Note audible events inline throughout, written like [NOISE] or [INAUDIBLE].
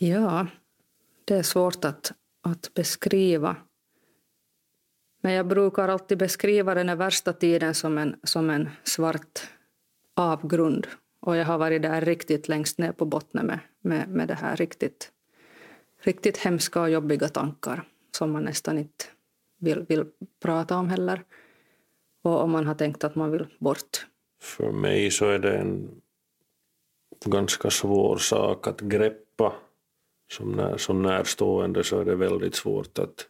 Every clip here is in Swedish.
Ja, det är svårt att, att beskriva. Men jag brukar alltid beskriva den värsta tiden som en, som en svart avgrund. Och jag har varit där riktigt längst ner på botten med, med, med det här riktigt, riktigt hemska och jobbiga tankar som man nästan inte vill, vill prata om heller. Och om man har tänkt att man vill bort. För mig så är det en ganska svår sak att greppa. Som, när, som närstående så är det väldigt svårt att,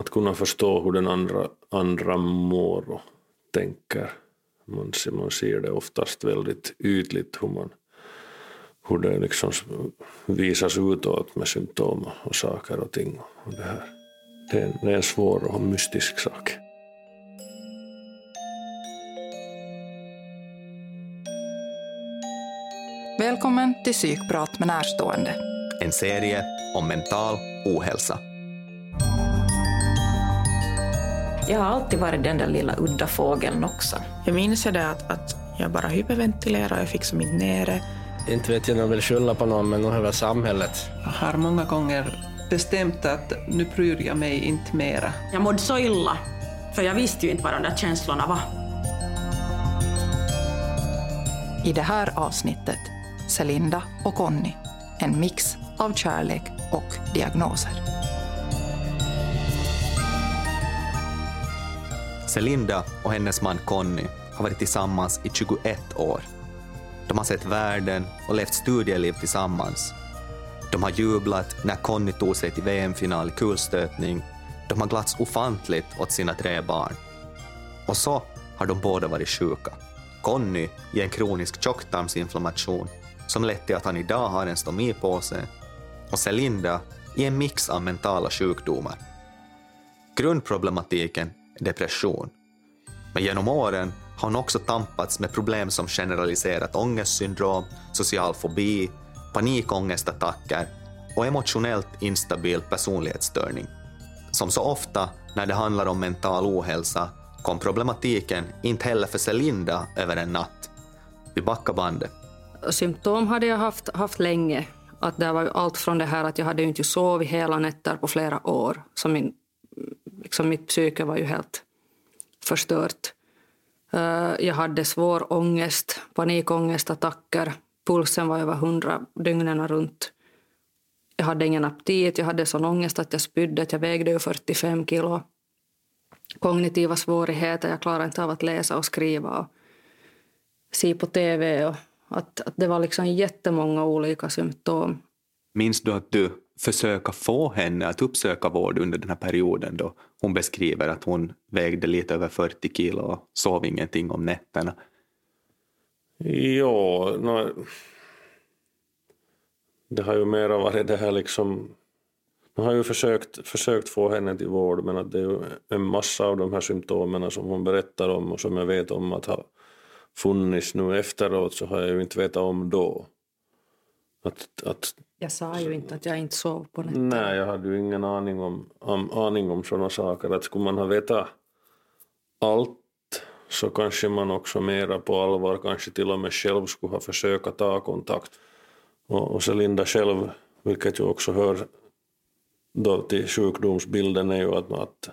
att kunna förstå hur den andra, andra mår och tänker. Man, man ser det oftast väldigt ytligt hur, man, hur det liksom visas utåt med symptom och saker och ting. Och det, här. Det, är, det är en svår och mystisk sak. Välkommen till Psykprat med närstående. En serie om mental ohälsa. Jag har alltid varit den där lilla udda fågeln också. Jag minns det att, att jag bara hyperventilerade och jag fick som inte nere. Inte vet jag om jag vill skylla på någon, men nog över samhället. Jag har många gånger bestämt att nu bryr jag mig inte mera. Jag mådde så illa, för jag visste ju inte vad de där känslorna var. I det här avsnittet Celinda och Conny. En mix av kärlek och diagnoser. Celinda och hennes man Conny har varit tillsammans i 21 år. De har sett världen och levt studieliv tillsammans. De har jublat när Conny tog sig till VM-final i kulstötning. De har glatts ofantligt åt sina tre barn. Och så har de båda varit sjuka. Conny i en kronisk tjocktarmsinflammation som lett till att han idag har en stomipåse och Celinda i en mix av mentala sjukdomar. Grundproblematiken är depression. Men genom åren har hon också tampats med problem som generaliserat ångestsyndrom, social fobi, panikångestattacker och emotionellt instabil personlighetsstörning. Som så ofta när det handlar om mental ohälsa kom problematiken inte heller för Celinda över en natt. Vi backar bandet. Symptom hade jag haft, haft länge. Att det var ju allt från det här att jag hade inte sovit hela nätter på flera år. Så min, liksom mitt psyke var ju helt förstört. Eh, jag hade svår ångest, panikångestattacker. Pulsen var över 100 dygnen runt. Jag hade ingen aptit, jag hade sån ångest att jag spydde, jag vägde ju 45 kilo. Kognitiva svårigheter, jag klarade inte av att läsa och skriva och se på tv och att, att det var liksom jättemånga olika symptom. Minns du att du försöka få henne att uppsöka vård under den här perioden då hon beskriver att hon vägde lite över 40 kilo och sov ingenting om nätterna? Ja, no, det har ju mera varit det här liksom man har ju försökt, försökt få henne till vård men att det är ju en massa av de här symptomen som hon berättar om och som jag vet om att ha funnits nu efteråt så har jag ju inte vetat om då. Att, att, jag sa ju inte att jag inte sov på nätterna. Nej, jag hade ju ingen aning om, om, aning om sådana saker. Att skulle man ha vetat allt så kanske man också mera på allvar, kanske till och med själv skulle ha försökt ta kontakt. Och, och Celinda själv, vilket ju också hör då till sjukdomsbilden, är ju att, att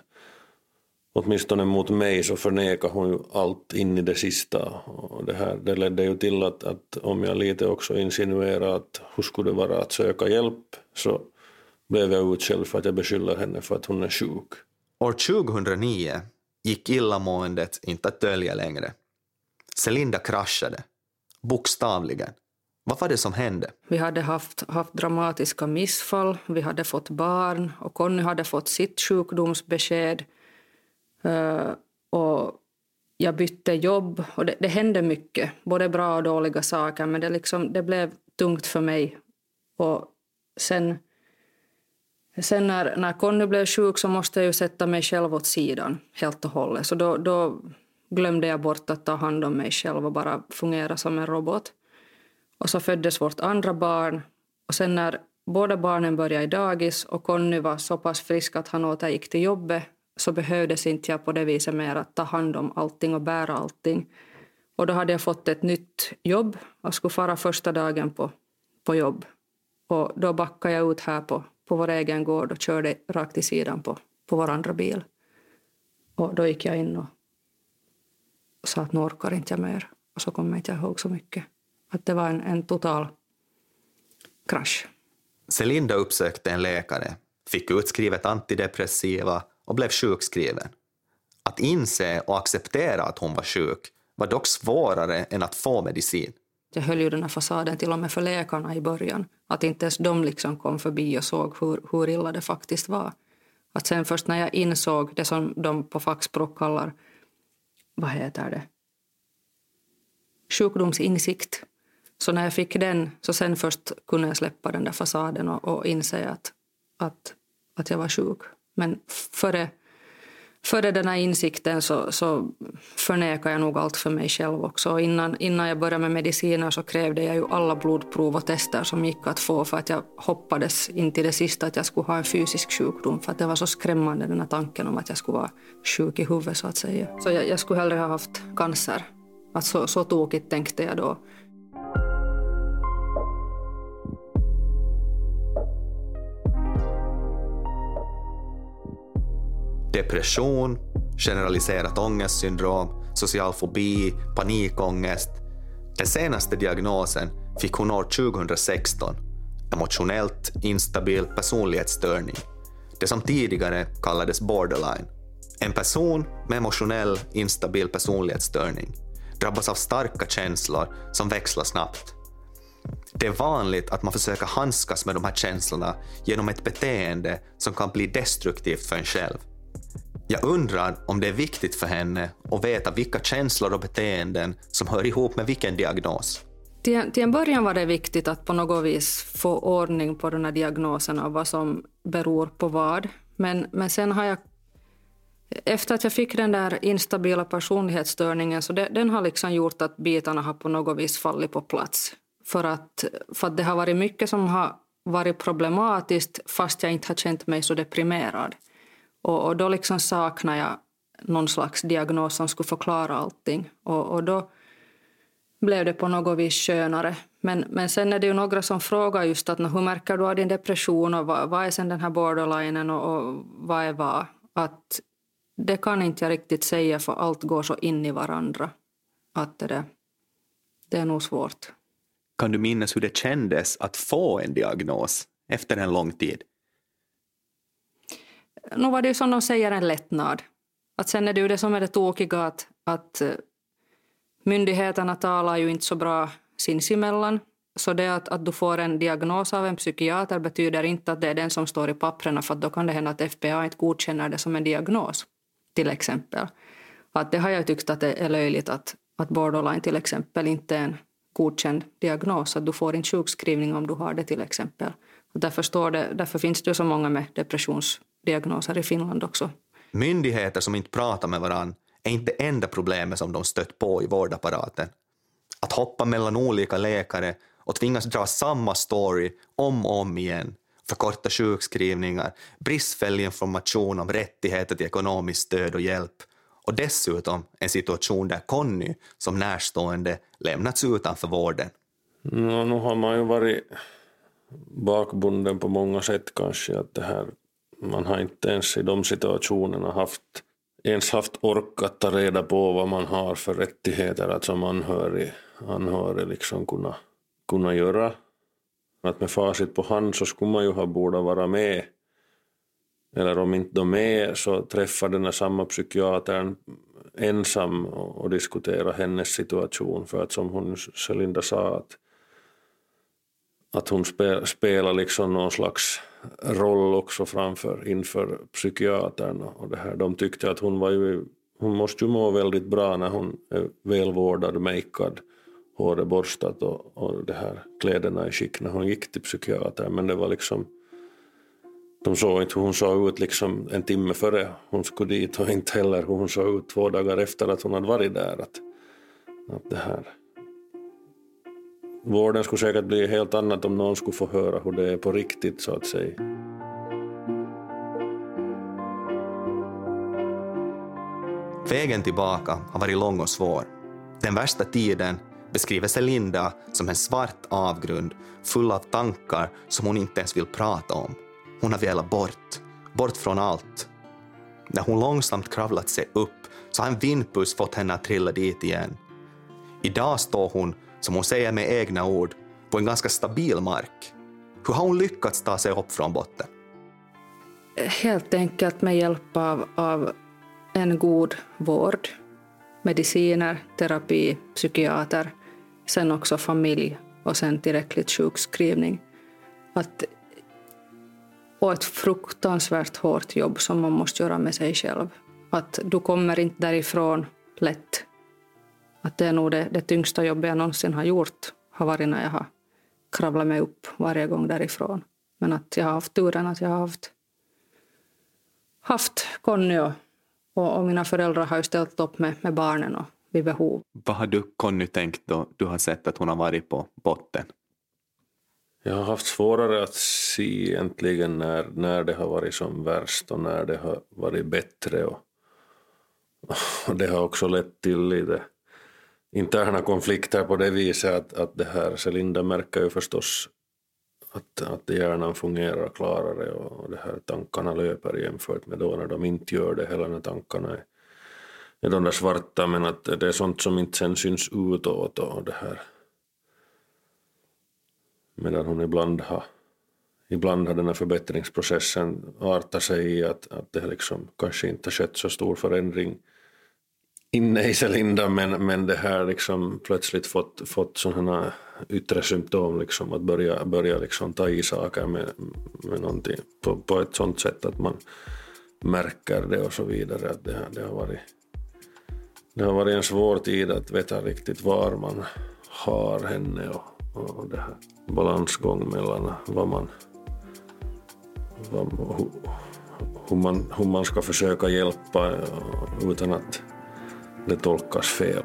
åtminstone mot mig så förnekar hon ju allt in i det sista. Och det, här, det ledde ju till att, att om jag lite också insinuerade att hur skulle det vara att söka hjälp så blev jag utskälld för att jag beskyller henne för att hon är sjuk. År 2009 gick illamåendet inte att dölja längre. Celinda kraschade, bokstavligen. Vad var det som hände? Vi hade haft, haft dramatiska missfall, vi hade fått barn och Conny hade fått sitt sjukdomsbesked Eh, och jag bytte jobb och det, det, hände mycket, både bra och dåliga saker, men det, liksom, det blev tungt för mig. Och sen, sen när, när Conny blev sjuk så måste jag ju sätta mig själv åt sidan helt och hållet. Så då, då glömde jag bort att ta hand om mig själv och bara fungera som en robot. Och så föddes vårt andra barn. Och sen när båda barnen började i dagis och Conny var så pass frisk att han återgick till jobbet så behövdes inte jag på det viset mer att ta hand om allting och bära allting. Och då hade jag fått ett nytt jobb och skulle fara första dagen på, på jobb. Och då backade jag ut här på, på vår egen gård och körde rakt i sidan på, på vår andra bil. Och då gick jag in och sa att nu orkar inte jag mer. Och så kommer jag inte ihåg så mycket. Att det var en, en total krasch. Celinda uppsökte en läkare, fick utskrivet antidepressiva och blev sjukskriven. Att inse och acceptera att hon var sjuk var dock svårare än att få medicin. Jag höll ju den här fasaden till och med för läkarna i början. Att inte ens de liksom kom förbi och såg hur, hur illa det faktiskt var. Att sen först när jag insåg det som de på fackspråk kallar, vad heter det, sjukdomsinsikt. Så när jag fick den, så sen först kunde jag släppa den där fasaden och, och inse att, att, att jag var sjuk. Men före före den här insikten så, så förnekade jag nog allt för mig själv också. Innan, innan jag började med mediciner så krävde jag ju alla blodprov och tester som gick att få för att jag hoppades in till det sista att jag skulle ha en fysisk sjukdom för att det var så skrämmande den här tanken om att jag skulle vara sjuk i huvudet så att säga. Så jag, jag skulle hellre ha haft cancer. Att så, så tokigt tänkte jag då. Depression, generaliserat ångestsyndrom, social fobi, panikångest. Den senaste diagnosen fick hon år 2016, emotionellt instabil personlighetsstörning. Det som tidigare kallades borderline. En person med emotionell instabil personlighetsstörning drabbas av starka känslor som växlar snabbt. Det är vanligt att man försöker handskas med de här känslorna genom ett beteende som kan bli destruktivt för en själv. Jag undrar om det är viktigt för henne att veta vilka känslor och beteenden som hör ihop med vilken diagnos. Till, till en början var det viktigt att på något vis få ordning på den här diagnosen och vad som beror på vad. Men, men sen har jag... Efter att jag fick den där instabila personlighetsstörningen så det, den har liksom gjort att bitarna har på något vis fallit på plats. För att, för att det har varit mycket som har varit problematiskt fast jag inte har känt mig så deprimerad. Och, och då liksom saknade jag någon slags diagnos som skulle förklara allting. Och, och då blev det på något vis skönare. Men, men sen är det ju några som frågar just att hur märker du av din depression och vad, vad är sen den här borderlinen och, och vad är vad? Att det kan inte jag riktigt säga för allt går så in i varandra. Att det, det är nog svårt. Kan du minnas hur det kändes att få en diagnos efter en lång tid? Nu var det ju som de säger en lättnad. Att sen är det ju det som är det tokiga att, att eh, myndigheterna talar ju inte så bra sinsemellan. Så det att, att du får en diagnos av en psykiater betyder inte att det är den som står i papperna för då kan det hända att FPA inte godkänner det som en diagnos, till exempel. Att det har jag tyckt att det är löjligt att, att borderline till exempel inte är en godkänd diagnos, att du får inte sjukskrivning om du har det till exempel. Och därför, står det, därför finns det så många med depressions diagnoser i Finland också. Myndigheter som inte pratar med varandra är inte det enda problemet som de stött på i vårdapparaten. Att hoppa mellan olika läkare och tvingas dra samma story om och om igen, förkorta sjukskrivningar, bristfällig information om rättigheter till ekonomiskt stöd och hjälp och dessutom en situation där Conny som närstående lämnats utanför vården. Ja, nu har man ju varit bakbunden på många sätt kanske. Att det här man har inte ens i de situationerna haft, ens haft ork att ta reda på vad man har för rättigheter alltså att som anhörig, anhörig liksom kunna, kunna göra. Att med facit på hand så skulle man ju ha borde vara med. Eller om inte de är så träffa den samma psykiatern ensam och, diskutera hennes situation. För att som hon, Selinda sa, att, att hon spelar liksom någon slags roll också framför inför psykiatern och det här. De tyckte att hon var ju, hon måste ju må väldigt bra när hon är välvårdad, makead, håret borstat och, och det här kläderna i skick när hon gick till psykiatern. Men det var liksom de såg inte hur hon såg ut liksom en timme före hon skulle dit och inte heller hur hon såg ut två dagar efter att hon hade varit där. Att, att det här Vården skulle säkert bli helt annat om någon skulle få höra hur det är på riktigt så att säga. Vägen tillbaka har varit lång och svår. Den värsta tiden beskriver Selinda som en svart avgrund full av tankar som hon inte ens vill prata om. Hon har velat bort, bort från allt. När hon långsamt kravlat sig upp så har en vindpuss fått henne att trilla dit igen. Idag står hon, som hon säger med egna ord, på en ganska stabil mark. Hur har hon lyckats ta sig upp från botten? Helt enkelt med hjälp av, av en god vård, mediciner, terapi, psykiater, sen också familj och sen tillräckligt sjukskrivning. Att, och ett fruktansvärt hårt jobb som man måste göra med sig själv. Att du kommer inte därifrån lätt. Att det är nog det, det tyngsta jobbet jag någonsin har gjort, har varit när jag har kravlat mig upp varje gång därifrån. Men att jag har haft turen att jag har haft, haft Conny och, och, och mina föräldrar har ju ställt upp med, med barnen och vid behov. Vad har du Conny tänkt då du har sett att hon har varit på botten? Jag har haft svårare att se egentligen när, när det har varit som värst och när det har varit bättre. Och, och det har också lett till lite interna konflikter på det viset att, att det här, Celinda märker ju förstås att, att hjärnan fungerar klarare och det här tankarna löper jämfört med då när de inte gör det, hela när tankarna är, är de där svarta men att det är sånt som inte sen syns utåt och det här. Medan hon ibland har ibland har den här förbättringsprocessen artat sig i att, att det liksom kanske inte har skett så stor förändring inne i Selinda men, men det här liksom plötsligt fått, fått sådana yttre symptom liksom att börja, börja liksom ta i saker med, med någonting på, på ett sådant sätt att man märker det och så vidare att det, det har varit det har varit en svår tid att veta riktigt var man har henne och, och det här balansgång mellan vad man, vad, hur, hur, man, hur man ska försöka hjälpa utan att det tolkas fel.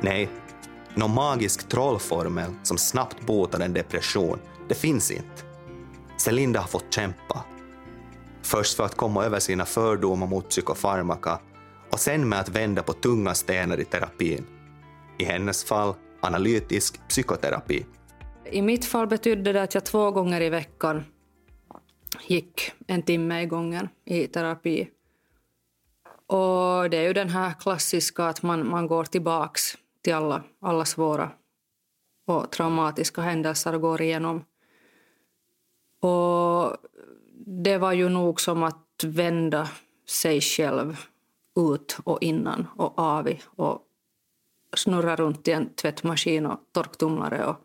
Nej, någon magisk trollformel som snabbt botar en depression, det finns inte. Celinda har fått kämpa. Först för att komma över sina fördomar mot psykofarmaka och sen med att vända på tunga stenar i terapin. I hennes fall analytisk psykoterapi. I mitt fall betydde det att jag två gånger i veckan gick en timme i gången i terapi. Och det är ju den här klassiska att man, man går tillbaks till alla, alla svåra och traumatiska händelser och går igenom. Och det var ju nog som att vända sig själv ut och innan och av och snurra runt i en tvättmaskin och torktumlare och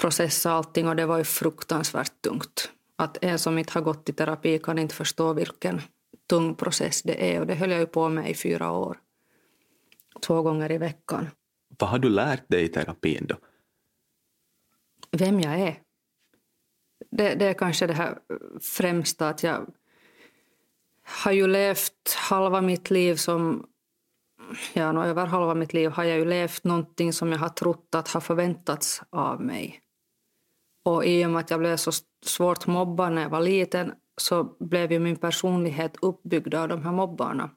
processa allting och det var ju fruktansvärt tungt. Att en som inte har gått i terapi kan inte förstå vilken tung process det är och det höll jag ju på med i fyra år. Två gånger i veckan. Vad har du lärt dig i terapin då? Vem jag är. Det, det är kanske det här främsta att jag har ju levt halva mitt liv som ja, över halva mitt liv har jag ju levt någonting som jag har trott att har förväntats av mig. Och i och med att jag blev så svårt mobbad när jag var liten så blev ju min personlighet uppbyggd av de här mobbarna.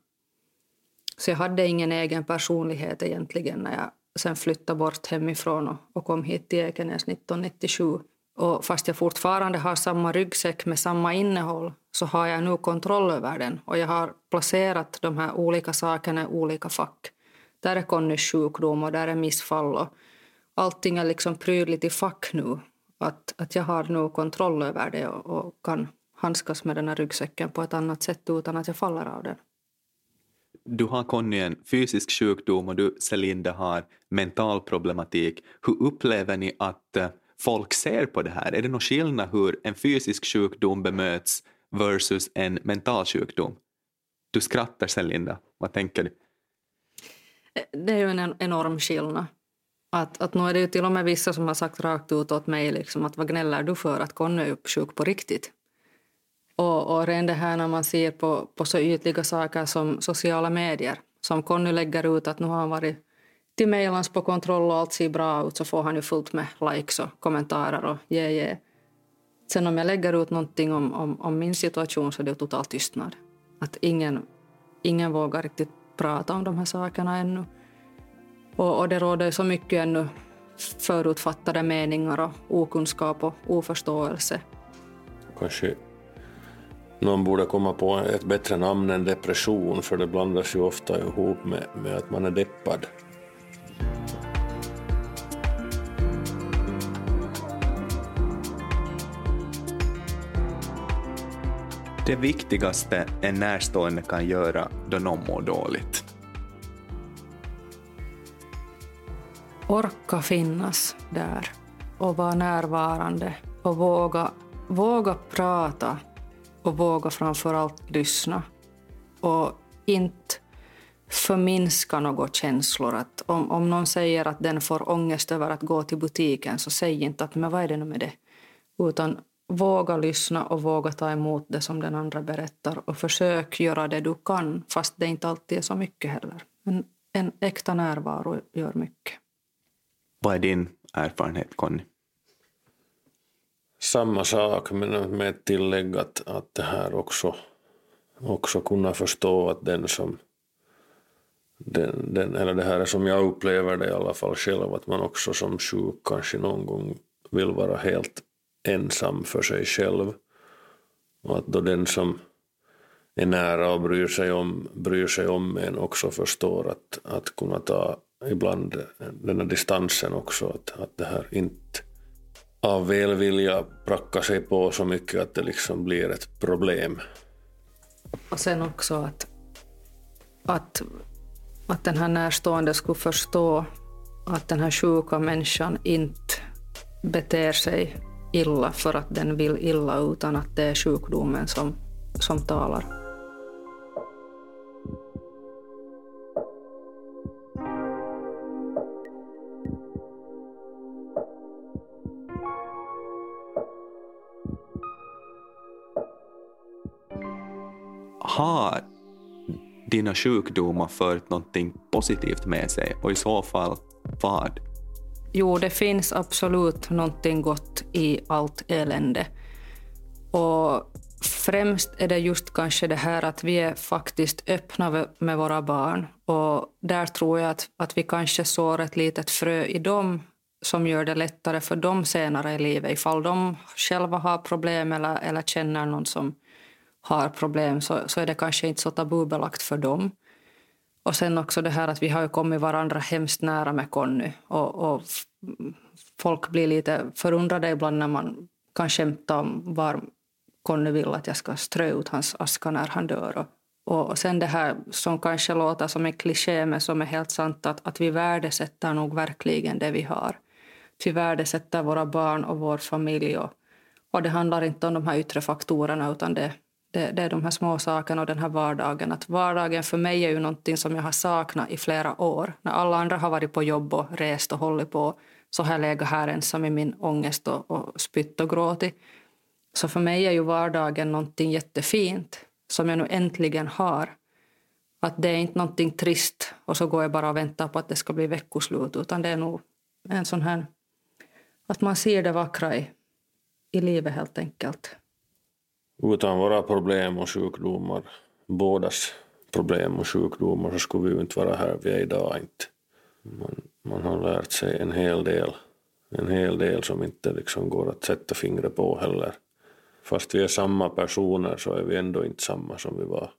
Så jag hade ingen egen personlighet egentligen när jag sen flyttade bort hemifrån och, och kom hit till Ekenäs 1997. Och fast jag fortfarande har samma ryggsäck med samma innehåll så har jag nu kontroll över den och jag har placerat de här olika sakerna i olika fack. Där är Connys sjukdom och där är missfall och allting är liksom prydligt i fack nu. Att, att jag har nu kontroll över det och, och kan handskas med den här ryggsäcken på ett annat sätt utan att jag faller av den. Du har Conny en fysisk sjukdom och du Celinda har mental problematik. Hur upplever ni att eh, folk ser på det här? Är det någon skillnad hur en fysisk sjukdom bemöts versus en mental sjukdom? Du skrattar Celinda, vad tänker du? Det är ju en enorm skillnad. Att, att nu är det ju till och med vissa som har sagt rakt ut åt mig liksom att vad gnäller du för att Conny är sjuk på riktigt? Och, och redan det här när man ser på, på så ytliga saker som sociala medier som Conny lägger ut att nu har han varit till mejlans på kontroll och allt ser bra ut så får han ju fullt med likes och kommentarer och yeah, yeah. Sen om jag lägger ut någonting om, om, om min situation så är det total tystnad. att ingen, ingen vågar riktigt prata om de här sakerna ännu. Och, och det råder så mycket ännu förutfattade meningar och okunskap och oförståelse. Kanske någon borde komma på ett bättre namn än depression för det blandas ju ofta ihop med, med att man är deppad. Det viktigaste en närstående kan göra då någon mår dåligt. Orka finnas där och vara närvarande och våga, våga prata och våga framför allt lyssna. Och inte förminska några känslor. Att om, om någon säger att den får ångest över att gå till butiken så säg inte att men vad är det nu med det? Utan våga lyssna och våga ta emot det som den andra berättar och försök göra det du kan fast det inte alltid är så mycket heller. Men en äkta närvaro gör mycket. Vad är din erfarenhet, Conny? Samma sak, men med ett tillägg att, att det här också, också kunna förstå att den som den, den, eller det här är som jag upplever det i alla fall själv, att man också som sjuk kanske någon gång vill vara helt ensam för sig själv. Och att då den som är nära och bryr sig om, bryr sig om en också förstår att, att kunna ta ibland den här distansen också, att, att det här inte av välvilja pracka sig på så mycket att det liksom blir ett problem. Och sen också att, att, att den här närstående skulle förstå att den här sjuka människan inte beter sig illa för att den vill illa utan att det är sjukdomen som, som talar. Har dina sjukdomar fört någonting positivt med sig och i så fall vad? Jo, det finns absolut någonting gott i allt elände. Och främst är det just kanske det här att vi är faktiskt öppna med våra barn. Och där tror jag att, att vi kanske sår ett litet frö i dem som gör det lättare för dem senare i livet. Ifall de själva har problem eller, eller känner någon som har problem så, så är det kanske inte så tabubelagt för dem. Och sen också det här att vi har kommit varandra hemskt nära med Conny. Och, och folk blir lite förundrade ibland när man kan skämta om var Conny vill att jag ska strö ut hans aska när han dör. Och, och sen det här som kanske låter som en kliché men som är helt sant att, att vi värdesätter nog verkligen det vi har. Vi värdesätter våra barn och vår familj. Och, och det handlar inte om de här yttre faktorerna utan det, det, det, är de här små sakerna och den här vardagen. Att vardagen för mig är ju någonting som jag har saknat i flera år. När alla andra har varit på jobb och rest och hållit på så har jag legat här ensam i min ångest och, och spytt och gråtit. Så för mig är ju vardagen någonting jättefint som jag nu äntligen har. Att det är inte någonting trist och så går jag bara och väntar på att det ska bli veckoslut utan det är nog en sån här att man ser det vackra i, i livet helt enkelt. Utan våra problem och sjukdomar, bådas problem och sjukdomar, så skulle vi ju inte vara här vi är idag. Inte. Man, man har lärt sig en hel del, en hel del som inte liksom går att sätta fingret på heller. Fast vi är samma personer så är vi ändå inte samma som vi var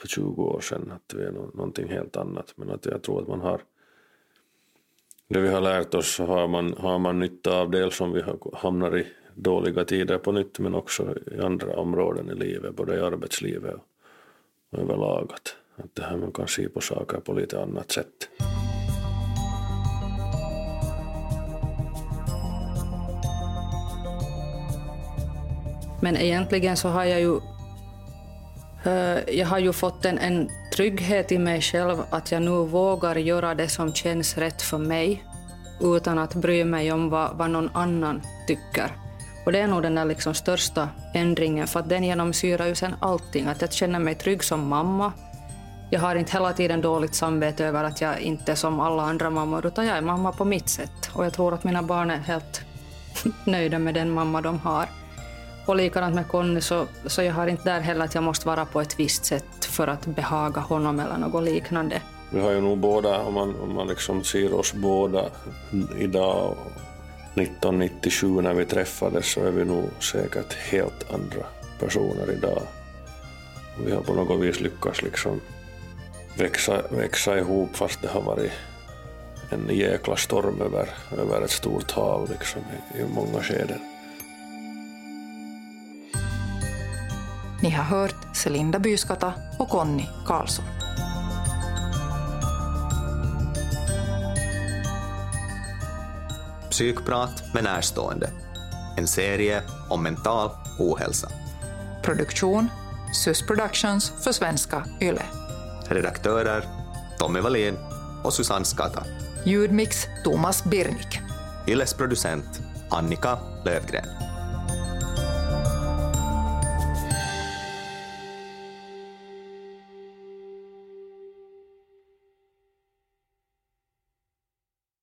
för 20 år sedan. Att vi är någonting helt annat. Men att jag tror att man har det vi har lärt oss har man, har man nytta av dels om vi hamnar i dåliga tider på nytt men också i andra områden i livet, både i arbetslivet och överlag. Att, att det här man kan se på saker på lite annat sätt. Men egentligen så har jag ju eh, jag har ju fått en, en trygghet i mig själv att jag nu vågar göra det som känns rätt för mig utan att bry mig om vad, vad någon annan tycker. Och det är nog den där liksom största ändringen, för att den genomsyrar ju sen allting. Att jag känner mig trygg som mamma. Jag har inte hela tiden dåligt samvete över att jag inte är som alla andra mammor, utan jag är mamma på mitt sätt. Och jag tror att mina barn är helt [LAUGHS] nöjda med den mamma de har. Och likadant med Conny, så, så jag har inte där heller att jag måste vara på ett visst sätt för att behaga honom eller något liknande. Vi har ju nog båda, om man, om man liksom ser oss båda idag 1997 när vi träffades så är vi nog säkert helt andra personer idag. Vi har på något vis lyckats liksom växa, växa ihop fast det har varit en jäkla storm över, över ett stort hav liksom, i, i många skeden. Ni har hört Celinda Byskata och Conny Karlsson. Psykprat med närstående. En serie om mental ohälsa. Produktion SUS Productions för svenska YLE. Redaktörer Tommy Wallin och Susanne Skata. Ljudmix Thomas Birnik. Yles producent Annika Lövgren.